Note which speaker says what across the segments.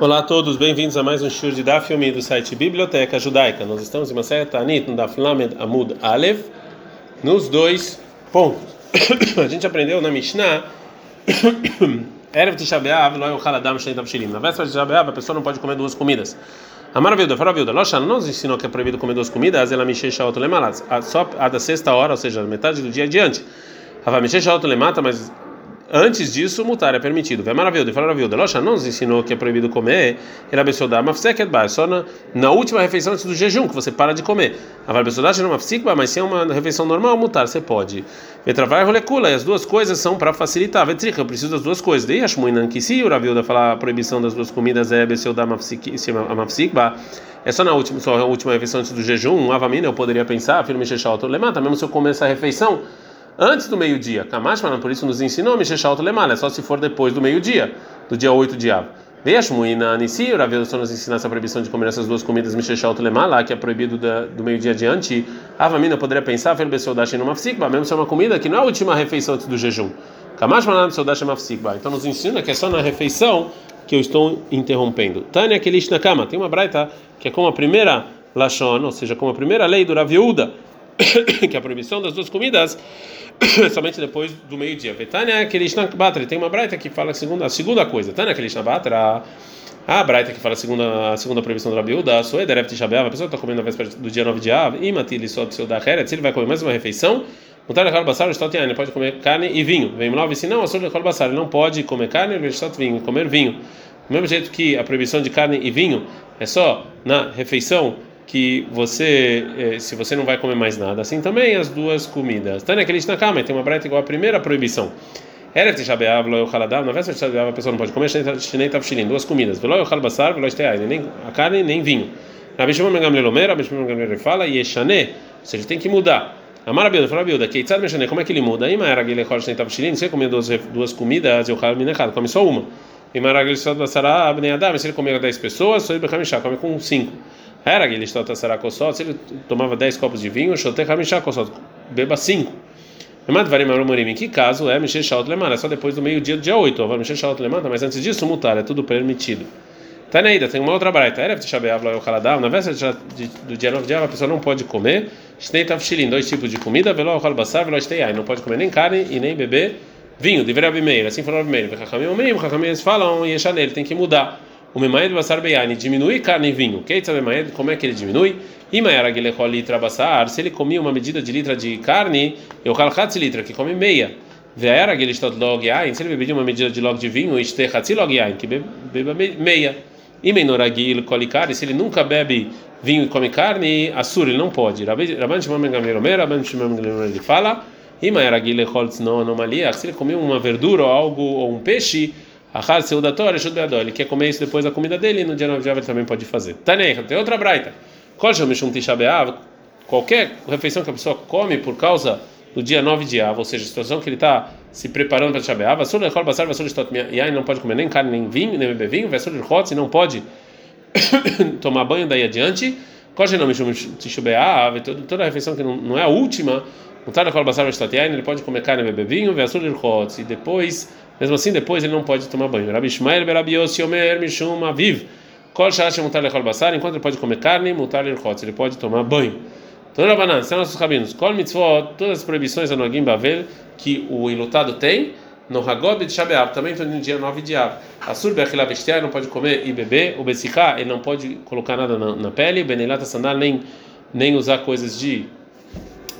Speaker 1: Olá a todos, bem-vindos a mais um show de Daf Yomi do site Biblioteca Judaica. Nós estamos em uma série Tanit no Daf Lamed Amud Alev, nos dois pontos. a gente aprendeu na Mishnah Erev Tisha B'Av lo yochal adam shnei tavshilim. Na véspera de Tisha B'Av a pessoa não pode comer duas comidas. A maravilha, a maravilha, Locha não nos ensinou que é proibido comer duas comidas, ela mexer shaot lemalat, só a da sexta hora, ou seja, metade do dia adiante. Ela vai mexer shaot lemata, mas Antes disso, mutar é permitido. Vê maravilha, fala maravilha. Locha não nos ensinou que é proibido comer. Ele abençoa mafseket só na, na última refeição antes do jejum que você para de comer. A abençoar não mafsikba, mas se é uma refeição normal, mutar você pode. Vetravar rolecula, e as duas coisas são para facilitar. Vetrica, eu preciso das duas coisas. Daí ashmuinan que se o Ravilda falar a proibição das duas comidas é abençoar mafsikba. É só na última, só a última refeição antes do jejum. Avamina, eu poderia pensar, filho Mexechal, levanta, mesmo se eu comer essa refeição antes do meio-dia. Kamash, por isso nos ensinou Misheshal Lemal, é só se for depois do meio-dia, do dia 8 de Av. Veashmuina Nisi, o Rav só nos ensina essa proibição de comer essas duas comidas Misheshal Lemal, que é proibido da, do meio-dia adiante. Avamina poderia pensar, Fel Besodash no Mafsikba, mesmo se é uma comida que não é a última refeição antes do jejum. Kamash Manan Besodash Mafsikba. Então nos ensina que é só na refeição que eu estou interrompendo. Tânia Kelish Nakama, tem uma braita que é como a primeira Lashon, ou seja, como a primeira lei do Raviuda que é a proibição das duas comidas somente depois do meio-dia. Vetânia Kelishna Batra, tem uma braita que fala a segunda, a segunda coisa. Tânia Kelishna Batra, a braita que fala a segunda, a segunda proibição do Rabiuda, Suederev Tishabeav, a pessoa está comendo na véspera do dia 9 de Av, Imatili Sod Seu da se ele vai comer mais uma refeição, Mutar lechal basar, ele pode comer carne e vinho. Vem nove, se não, assur lechal basar, ele não pode comer carne e vinho, comer vinho. Do mesmo jeito que a proibição de carne e vinho é só na refeição que você, eh, se você não vai comer mais nada, assim também as duas comidas. Tânia que na cama, tem uma braita igual a primeira proibição. Erev Tishabeav, lo yochal adam, na véspera de Tishabeav a pessoa não pode comer shnei tavshilin, duas comidas. Velo yochal basar, velo esteain, nem a carne nem vinho. Rabi Shimon ben Gamliel omer, Rabi fala, yeshane, ou seja, tem que mudar. Amar Abilda, fala Abilda, keitzad meshane, como é que ele muda? Ima era gile chol shnei tavshilin, se comer duas, duas comidas, yochal come só uma. Ima era gile basara, abnei adam, se ele comer 10 pessoas, só ele come com 5. Era que ele se ele tomava 10 copos de vinho, beba 5. Em que caso é mexer shaot lemar? É só depois do meio-dia do dia 8. Vai mexer shaot lemar, mas antes disso, mutar, é tudo permitido. Taneida, tem uma outra braita. Era na véspera do dia 9 de Av, a pessoa não pode comer. Shnei tavshilin, dois tipos de comida, velo al basar, velo steiai. Não pode comer nem carne e nem beber vinho. Deveria abrir Assim falou abrir meio. Chachamim, eles falam, ele tem que mudar. O Memaed Basar Beyani diminui carne e vinho. Como é que ele diminui? Se ele comia uma medida de litra de carne, eu calchatzi litra, que come meia. Veera se ele beberia uma medida de log de vinho, Ishtechatzi Log Yain, que beba meia. Imenoragil Kolikari, se ele nunca bebe vinho e come carne, Assur, ele não pode. Rabban Shimon Ben Gamliel Rabban Shimon Ben Gamliel ele fala, Imayara Gilechol não anomalia, se ele comeu uma verdura ou algo, ou um peixe, Ahar seudator, ele quer comer isso depois da comida dele, e no dia 9 de ele também pode fazer. Tanecha, tem outra braita. Qualquer refeição que a pessoa come por causa do dia 9 de Av, ou seja, a situação que ele está se preparando para Tisha B'Av, Vasur Lechol Basar, Vasur Listot Yain, não pode comer nem carne, nem vinho, nem beber vinho, Vasur Lechotz, não pode tomar banho daí adiante, Koshen Mishum Tisha B'Av, toda refeição que não, não é a última, Mutar Lechol Basar, Listot Yain, ele pode comer carne e beber vinho, Vasur Lechotz, e depois mesmo assim, depois ele não pode tomar banho. Rabi Ishmael Berabi Omer Mishum Aviv. Kol Sharash Mutar Lechol Basar. Enquanto ele pode comer carne, Mutar Lechotz. Ele pode tomar banho. Então, Rabanan, são nossos rabinos. Kol Mitzvot, todas as proibições da Nogim Bavel que o ilutado tem, no Hagob de Shabeab, também no dia 9 de Av. Asur Bechila Bestiar, não pode comer e beber. O Bessiká, ele não pode colocar nada na, na pele. Benelata Sandal, nem, nem usar coisas de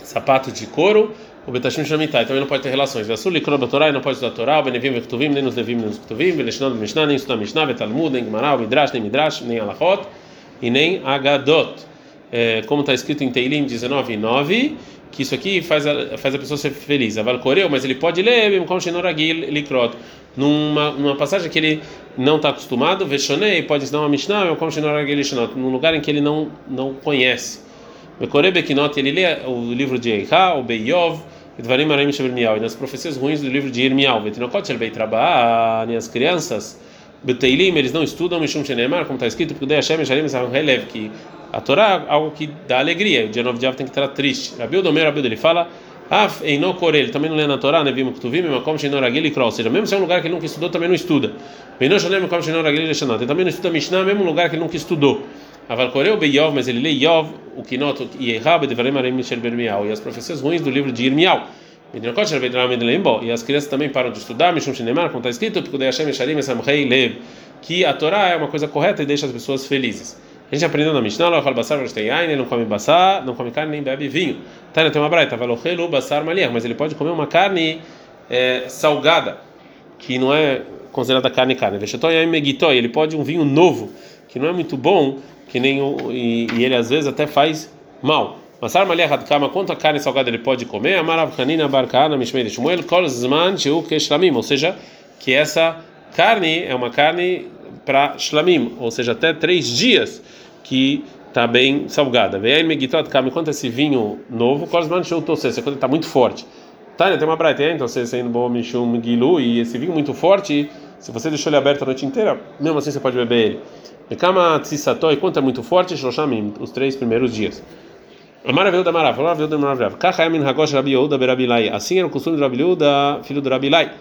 Speaker 1: sapato de couro. O Betashim Shamitai também não pode ter relações. Vasul e Torá não pode estudar Torá, o Benevim Vektuvim, nem nos Devim, nem nos Ktuvim, Veleshinod Mishnah, nem estudar Mishnah, Vetalmud, nem Gemara, Midrash, nem Midrash, nem Alachot e nem Agadot. É, como está escrito em Teilim 19 9, que isso aqui faz a, faz a pessoa ser feliz. Aval Coreu, mas ele pode ler, como Shenoragil, Likrot. Numa, numa passagem que ele não está acostumado, Veshonei, pode ensinar uma Mishnah, como Shenoragil, Lishnot, num lugar em que ele não, não conhece. Mekore Bekinot, ele lê o livro de Eichá, o Beyov, Edvarim Arim Shebermial, e nas profecias ruins do livro de Irmial, Vetinokot Shel Beit Rabah, e as crianças, Beteilim, eles não estudam Mishum Shenemar, como está escrito, porque Hashem Mesharim Esam Relev, que a Torá é algo que dá alegria, o dia 9 de Av tem que estar triste. Rabiu Domer, Rabiu ele fala, Af Eino Korel, também não lê na Torá, Nevim Ktuvim, Makom Shinor Agil e Ou seja, mesmo se é um lugar que ele nunca estudou, também não estuda. Beno Shalem Makom Shinor Agil e Ele também não estuda Mishnah, mesmo lugar que ele nunca estudou. Aval Korel Beyov, mas ele lê Yov, o Kinot e Errab, Devarim Arim Michel Bermial, e as profecias ruins do livro de Irmial. E as crianças também param de estudar, Mishum Shinemar, como está escrito, que a Torá é uma coisa correta e deixa as pessoas felizes. A gente aprendeu na Mishnah, Lochal Basar ele não come basar, não come carne nem bebe vinho. Tânia tem uma braita, Valochelu Basar Maliach, mas ele pode comer uma carne é, salgada, que não é considerada carne carne. Ele pode um vinho novo, que não é muito bom, que nem o, e, e ele às vezes até faz mal. Masar Maliach Hadkama, quanto a carne salgada ele pode comer? Amarav Hanina Barkana Mishmei Shmuel, Kol Zman Sheu Keshlamim, ou seja, que essa carne é uma carne para Shlamim, ou seja, até três dias que está bem salgada. Vem Megitot Kame, quanto esse vinho novo, Korsman Sheu Tosses, quando está muito forte. Tânia, tem uma braita, então você sendo bom Mishum Gilu, e esse vinho muito forte, se você deixou ele aberto a noite inteira, mesmo assim você pode beber ele. Mekama Tsisato, e quanto é muito forte, Shoshamim, os três primeiros dias. Amaravel da Marav, Amaravel da Marav, Kachayamin Hagosh Rabi Yehuda Berabilai, assim era o costume do Rabi Yehuda, filho do Rabilai.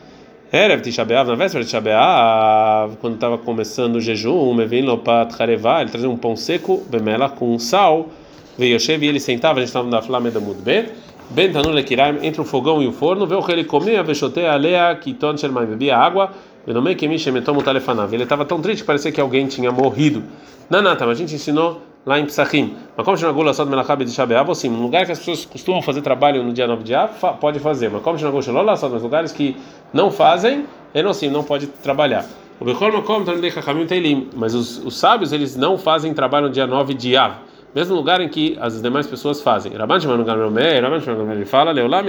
Speaker 1: Erev Tisha B'Av, na véspera de Tisha B'Av, quando estava começando o jejum, Mevin Lopat Harevá, ele trazia um pão seco, Bemela, com sal, veio Yoshev e ele sentava, a gente estava na Flame da Mudbet, Ben Tanur Lekiraim, entre o fogão e o forno, veio que ele comia, Veshote Alea, Kiton Shermaim, bebia água, Ele estava tão triste que parecia que alguém tinha morrido. Nanata, mas a gente ensinou lá em Psachim. Mas como Shinagul Asad Melachab de Shabeav, assim, um lugar que as pessoas costumam fazer trabalho no dia 9 de Av, pode fazer. Mas como Shinagul Shalol Asad, nos lugares que não fazem, Enosim, não pode trabalhar. O Bechol Makom também Chachamim Teilim. Mas os, os sábios, eles não fazem trabalho no dia 9 de Av. Mesmo lugar em que as demais pessoas fazem. Rabban Shimon Gamliel, Rabban Shimon ele fala, Leolam,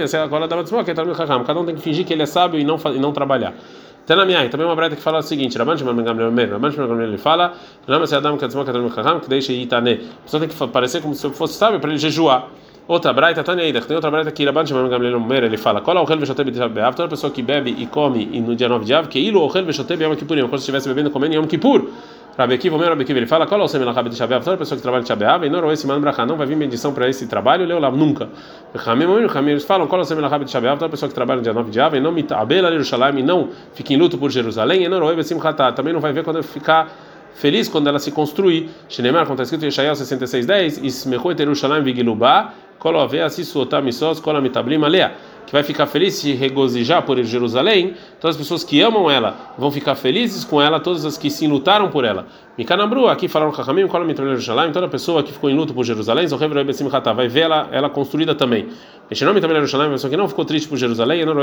Speaker 1: cada um tem que fingir que ele é sábio e não, e não trabalhar. Tenamiai, também uma breta que fala o seguinte: Rabban Shimon Gamliel Rabban Shimon Gamliel ele fala, Lama se Adam Katzmok Adam Chacham, que deixa Itane. A pessoa tem que parecer como se fosse sábio para ele jejuar. Outra braita, Tânia tem outra braita que Rabban Shimon Gamliel Mer, ele fala, Kola Ochel Veshote B'Av, toda pessoa que bebe e come no dia 9 de Av, que Ilo Ochel Veshote B'Yom Kippurim, como se estivesse bebendo e comendo em Yom Kippur. Rabi Akiva, o meu Rabi Akiva, ele fala, qual é o semel Rabi de Shabeav? Toda pessoa que trabalha de Shabeav, e não esse mano brachá, não vai vir medição para esse trabalho, leu lá nunca. Eles falam, qual é o semel Rabi de Shabeav? Toda pessoa que trabalha no dia 9 de Av, e não mitabela Jerusalém, e não fica em luto por Jerusalém, e não roe besim também não vai ver quando ficar feliz quando ela se construir. Shinemar, como está escrito em Yeshayahu 66:10, Ismechu et Jerusalém vigilubá, kol avea sisuotam misos, kol amitablim alea que vai ficar feliz se regozijar por Jerusalém, todas as pessoas que amam ela vão ficar felizes com ela, todas as que se lutaram por ela. Mikanabru, aqui falaram qual é Jerusalém, toda pessoa que ficou em luto por Jerusalém, vai ver ela, ela construída também. Mexenome também Jerusalém, a pessoa que não ficou triste por Jerusalém, não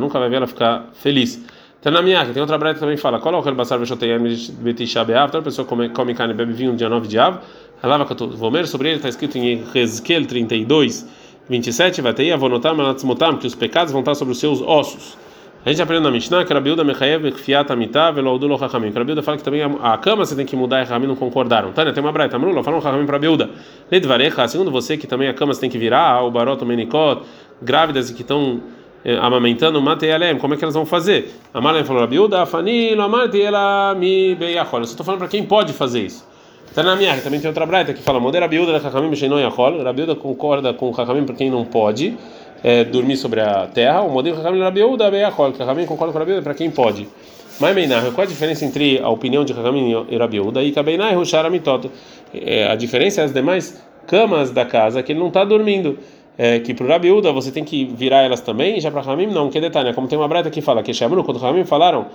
Speaker 1: nunca vai ver ela ficar feliz. Tanamiach, tem outra breta também fala, é o basar veshoteyem betisha beav, toda pessoa come, come carne e bebe vinho no dia 9 de Av, Alava Vomer, sobre ele está escrito em Ezequiel 32, 27, vai ter avonotam anatzmotam, que os pecados vão estar sobre os seus ossos. A gente aprende na Mishnah que a Rabiuda mechayev kfiat amitah velodulo chachamim. Que a Rabiuda fala que também a, cama você tem que mudar e Chachamim não concordaram. Tânia, tem uma braita, Amrula, falam chachamim para a Rabiuda. Ledvarecha, segundo você que também a cama você tem que virar, o baroto menikot, grávidas e que estão amamentando, matei alem, como é que elas vão fazer? A falou, Rabiuda, afanilo, amarte ela mi beyachol. Eu estou falando para quem pode fazer isso. Tanamiah, também tem outra braita que fala: Modera biúda da Kakamim Sheinon Yachol. Rabiúda concorda com o Kakamim para quem não pode é, dormir sobre a terra. O modelo Kakamim Rabiúda Beyachol. Kakamim concorda com Rabiúda para quem pode. Mas Meinar, qual a diferença entre a opinião de Kakamim e Rabiúda? E Kabeinar e Rushara Mitot. É, a diferença é as demais camas da casa que ele não está dormindo. É, que para o Rabiúda você tem que virar elas também, já para Ramim não, que detalhe, como tem uma breta que fala que Shamru, quando Ramim falaram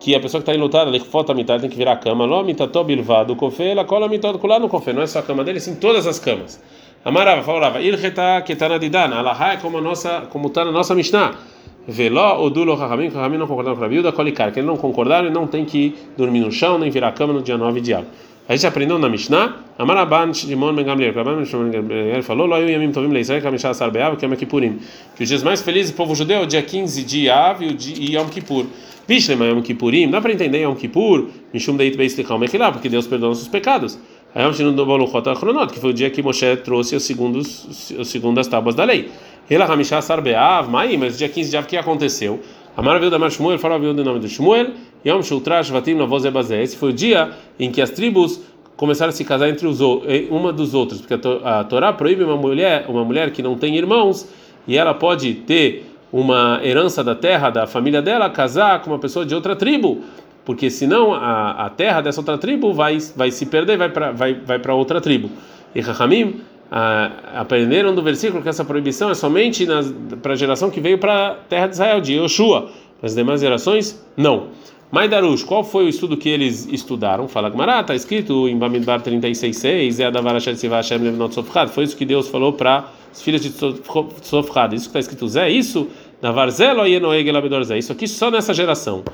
Speaker 1: que a pessoa que está enlutada, a mitad, tem que virar a cama. Lo mitato bilvado kofe, ela cola mitad kulá no kofe. Não é só a cama dele, sim todas as camas. Amarava, falava, ilcheta ketana didan, alahá é como a nossa, como está na nossa Mishnah. Veló, odulo, rahamim, rahamim não concordaram com a viúda, colicar, que ele não concordaram e não tem que dormir no chão, nem virar a cama no dia 9 de abril. A gente aprendeu na Mishnah, Amaraban Shimon Ben Gamliel, Rabban Shimon Ben falou, Lo Yamim Tovim Leisrael Kamishah Sar Be'av, Yom Kippurim, que os dias mais felizes do povo judeu é o dia 15 de Av e Yom Kippur. Vishlema Yom Kippurim, dá para entender Yom Kippur, Mishum Deit Beis Lichal Mechilá, porque Deus perdoa nossos pecados. Ayom Shinun do Baluchot Achronot, que foi o dia que Moshe trouxe as segundas, as segundas tábuas da lei. Ela Hamishah Sar Be'av, mas dia 15 de Av, o que aconteceu? A maravilha da Mar Shmuel, falou o nome do Shmuel, Yom Shultrash Vatim Navoz Ebazé. Esse foi o dia em que as tribos começaram a se casar entre os uma dos outros, porque a Torá proíbe uma mulher, uma mulher que não tem irmãos e ela pode ter uma herança da terra da família dela, casar com uma pessoa de outra tribo, porque senão a, a terra dessa outra tribo vai, vai se perder, vai para vai, vai outra tribo. E Rahamim aprenderam do versículo que essa proibição é somente para a geração que veio para a terra de Israel, de Yoshua. As demais gerações, não. Maidarush, qual foi o estudo que eles estudaram? Fala Gmará, está escrito em Bamidbar 36,6, é a Davarashet Siva Hashem Levnot. Foi isso que Deus falou para os filhos de Sofrad. Isso que está escrito Zé, isso, Davarzel Oyenoeg Elabedor Zé. Isso aqui só nessa geração.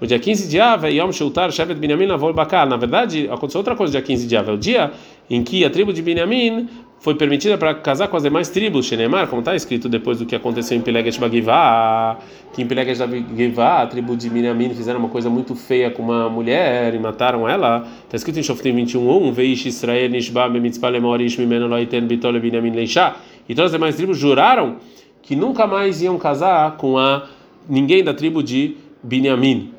Speaker 1: O dia 15 de Av, Yom Shultar Shevet Binyamin Lavol Bakal. Na verdade, aconteceu outra coisa dia 15 de Av, é o dia em que a tribo de Binyamin foi permitida para casar com as demais tribos, Shenemar, como está escrito depois do que aconteceu em Pilegesh Bagivá, que em Pilegesh Bagivá, a tribo de Binyamin fizeram uma coisa muito feia com uma mulher e mataram ela. Está escrito em Shoftim 21:1, Veish Israel Nishba Bemitzpah Lemorish Mimeno Loiten Bitole Binyamin Leishá. E todas as demais tribos juraram que nunca mais iam casar com a ninguém da tribo de Binyamin.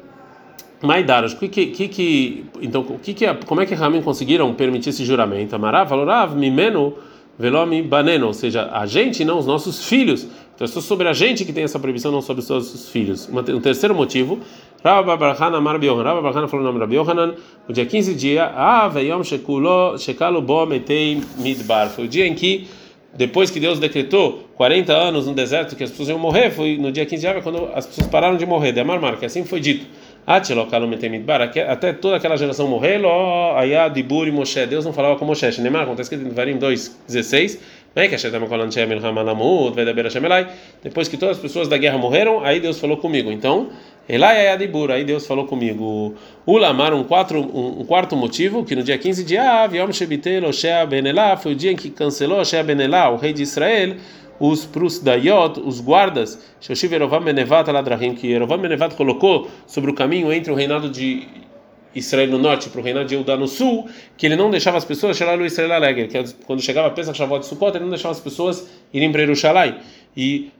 Speaker 1: Maidaros, que, que, que, então, que, que como é que Ramin conseguiram permitir esse juramento? Amará, valorav, mimeno, velomi, baneno, ou seja, a gente, não os nossos filhos. Então, é só sobre a gente que tem essa proibição, não sobre os nossos filhos. Um terceiro motivo, Rabba Barhan Amar Biohanan, Rabba Barhan falou o nome de Rabbi o dia 15 dia, Ah, veyom shekulo, shekalo bo metei midbar, foi o dia em que depois que Deus decretou 40 anos no deserto que as pessoas iam morrer, foi no dia 15 de abril quando as pessoas pararam de morrer, de Amar que assim foi dito. Até toda aquela geração morrer, Dibur e Moshe, Deus não falava com Moshe. Neymar, acontece escrito em Varim 2,16. Depois que todas as pessoas da guerra morreram, aí Deus falou comigo. Então, aí Deus falou comigo. Ulamar, um, quatro, um, um quarto motivo, que no dia 15 de Av, Yom Shebitel, Oshea Benelá, foi o dia em que cancelou Oshea Benelá, o rei de Israel, os Prusdayot, os guardas, Shoshiv Erovam Benevat Aladrahim, que Erovam Benevat colocou sobre o caminho entre o reinado de Israel no norte para o reinado de Eudá no sul, que ele não deixava as pessoas no Israel alegre, que quando chegava a Pesach Shavuot de Sukkot, ele não deixava as pessoas irem para Jerusalém. E,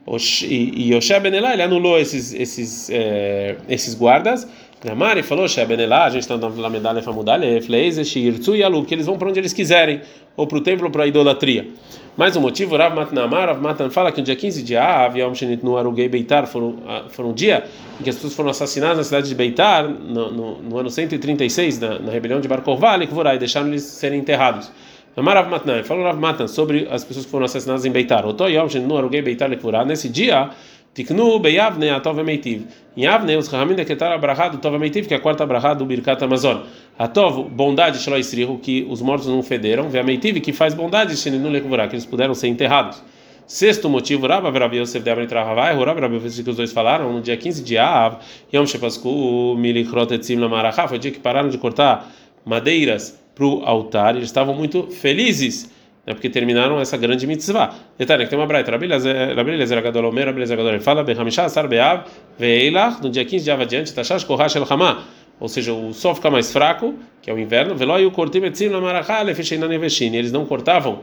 Speaker 1: e, e Oshe Ben ele anulou esses, esses, é, esses guardas. Mari falou, Oshe Ben a gente está dando a medalha famudalha, Fleizesh, Irtzu e Alu, que eles vão para onde eles quiserem, ou para o templo ou para a idolatria. Mais um motivo, Rav Matnamar, Rav Matan fala que no dia 15 de Av, Yom Shenit no Arugei Beitar, foram, ah, foram um dia em que as pessoas foram assassinadas na cidade de Beitar, no, no, no ano 136, na, na rebelião de Bar Korval, e deixaram eles serem enterrados. Amar Rav Matan, falou Rav Matan sobre as pessoas que foram assassinadas em Beitar. Oto Yom Shenit no Arugei Beitar Lekvurá, nesse dia, Tiknu beyavne atov emeitiv. Em Avne, os Rahamim decretaram a brahá do Tov emeitiv, que é a quarta brahá do Birkat Amazon. A Tov, bondade, Shaloi Srihu, que os mortos não federam. Ve Ameitiv, que faz bondade, Sheninu Lekvurá, que eles puderam ser enterrados. Sexto motivo, Rabba Rabi Yosef de Abra Travai, Rabba Rabi que os dois falaram, no dia 15 de Av, Yom Shepasku, Milichrot Etzim Lamarachá, foi o dia que pararam de cortar madeiras para o altar, eles estavam muito felizes né, porque terminaram essa grande mitzvah. Detalhe, que tem uma braita, Rabi Lezer Agadol Omer, Rabi Lezer Agadol, fala, Behamisha Sar Beav, Veilach, no dia 15 de Av adiante, Tashash Kohash El Hamah, ou seja, o sol fica mais fraco, que é o inverno, Veloi o Kortim Etzim Lamarachá, Lefesheinan Neveshin, eles não cortavam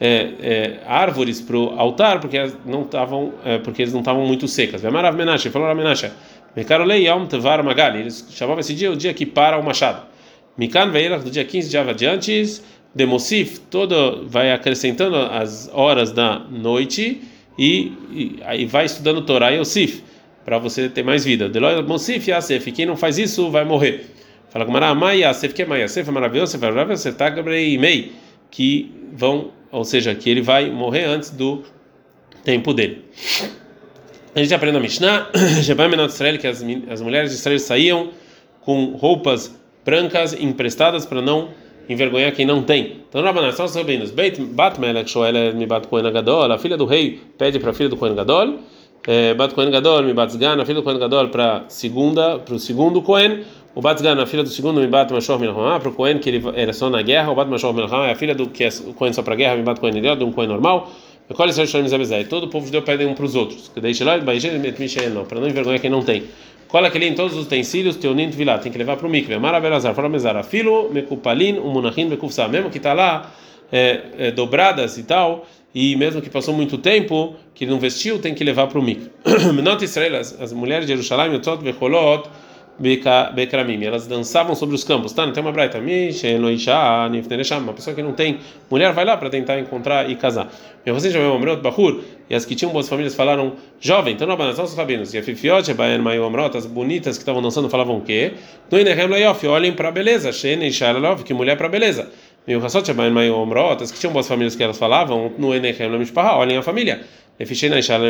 Speaker 1: é, é, árvores para o altar porque não estavam é, porque eles não estavam muito secas. Vemarav Menashe, falou Menashe, Mekarolei Yom Tevar Magali, eles chamavam esse dia o dia que para o machado. Mikan Veilach, do dia 15 de Av adiante, Demosif, todo vai acrescentando as horas da noite e, aí vai estudando Torá e Osif para você ter mais vida. Deloy Mosif Yasef, quem não faz isso vai morrer. Fala com Mará, Mai Yasef, que é Mai Yasef, é maravilhoso, é maravilhoso, tá e Mei, que vão, ou seja, que ele vai morrer antes do tempo dele. A gente aprende na Mishnah, Israel, que as, as mulheres de Israel saíam com roupas brancas emprestadas para não envergonhar quem não tem. Então, Rabanan, são os rabinos. Beit Bat Melech Shoel mi Bat Kohen Gadol, a filha do rei pede para a filha do Kohen Gadol. É, bat Kohen Gadol mi Bat a filha do Kohen Gadol para segunda, para o segundo Kohen. O Bat a filha do segundo mi Bat Mashor Milchama, para o Kohen que ele era só na guerra. O Bat Mashor Milchama é a filha do que é o só para guerra, mi Bat Kohen Ideal, de um Kohen normal. Todo o povo de Deus pede um para os outros. Para não envergonhar quem não tem. Cola que em todos os utensílios, teonim vilá, tem que levar para o mikve. Mara belazar, fala mezara. Filo, mekupalin, umunachin, mekufsa. Mesmo que está lá é, é, dobradas e tal, e mesmo que passou muito tempo, que ele não vestiu, tem que levar para o mikve. Menot Israel, as, mulheres de Jerusalém, yotzot vecholot, Bekramim. Elas dançavam sobre os campos. Tá, não tem uma braita. Uma pessoa que não tem mulher vai lá para tentar encontrar e casar. E você já viu Bahur? E as que tinham boas famílias falaram jovem. Então, não, são os rabinos. E a Fifiote, Baen, Maio, Amrot, as bonitas que estavam dançando falavam o quê? No Inehem Layof, olhem para a beleza. Shene, Sharalov, que mulher para a beleza. O Hassot, Baen, Maio, Amrot, as que tinham boas famílias que elas falavam, no Inehem Lamishpaha, olhem a família.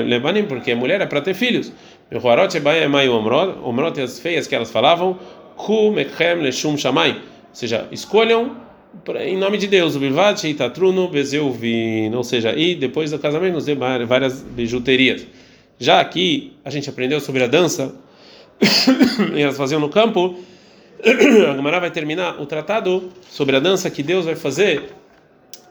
Speaker 1: Lebanim, porque mulher é para ter filhos. Omrot, Omrot as feias que elas falavam, Ku Mekhem Leshum. Ou seja, escolham em nome de Deus, o Bilvat Itatruno Bezeuvin. Ou seja, e depois do casamento nos dê várias bijuterias. Já aqui a gente aprendeu sobre a dança, e elas faziam no campo. A Gemara vai terminar o tratado sobre a dança que Deus vai fazer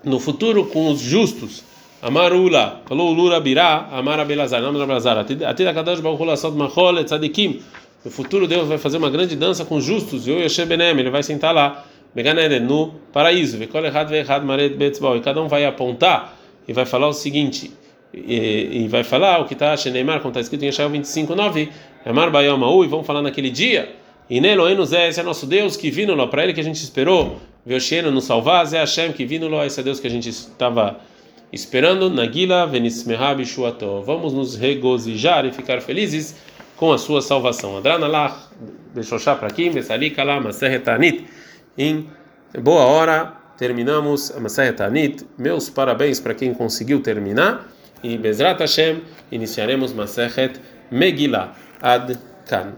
Speaker 1: no futuro com os justos. Amarula, falou Lura Birá, Amara Belazar, nome da Belazar, Atida Kadash Machol Tzadikim. No futuro Deus vai fazer uma grande dança com justos, e o Yoshe Benem, ele vai sentar lá, Meganeden, no paraíso, Vekol Errad Vechad Maret Betzbal, e cada um vai apontar e vai falar o seguinte, e, e vai falar o que está Sheneimar, como está escrito em Yeshua 25:9, Amar Bayamaú, e vão falar naquele dia, e Neloenu Zé, esse é nosso Deus que vindo lá. Para ele que a gente esperou, Veosheno nos salvar, Zé Hashem que vindo lá, esse é Deus que a gente estava esperando Nagila Venismehabi Shuato. Vamos nos regozijar e ficar felizes com a sua salvação. Adranalach, Beshoshá para aqui, Mesali Kala, Maseretanit. Em boa hora, terminamos a. Meus parabéns para quem conseguiu terminar. E Bezrat Hashem, iniciaremos Maseret Megillah. Ad Kan.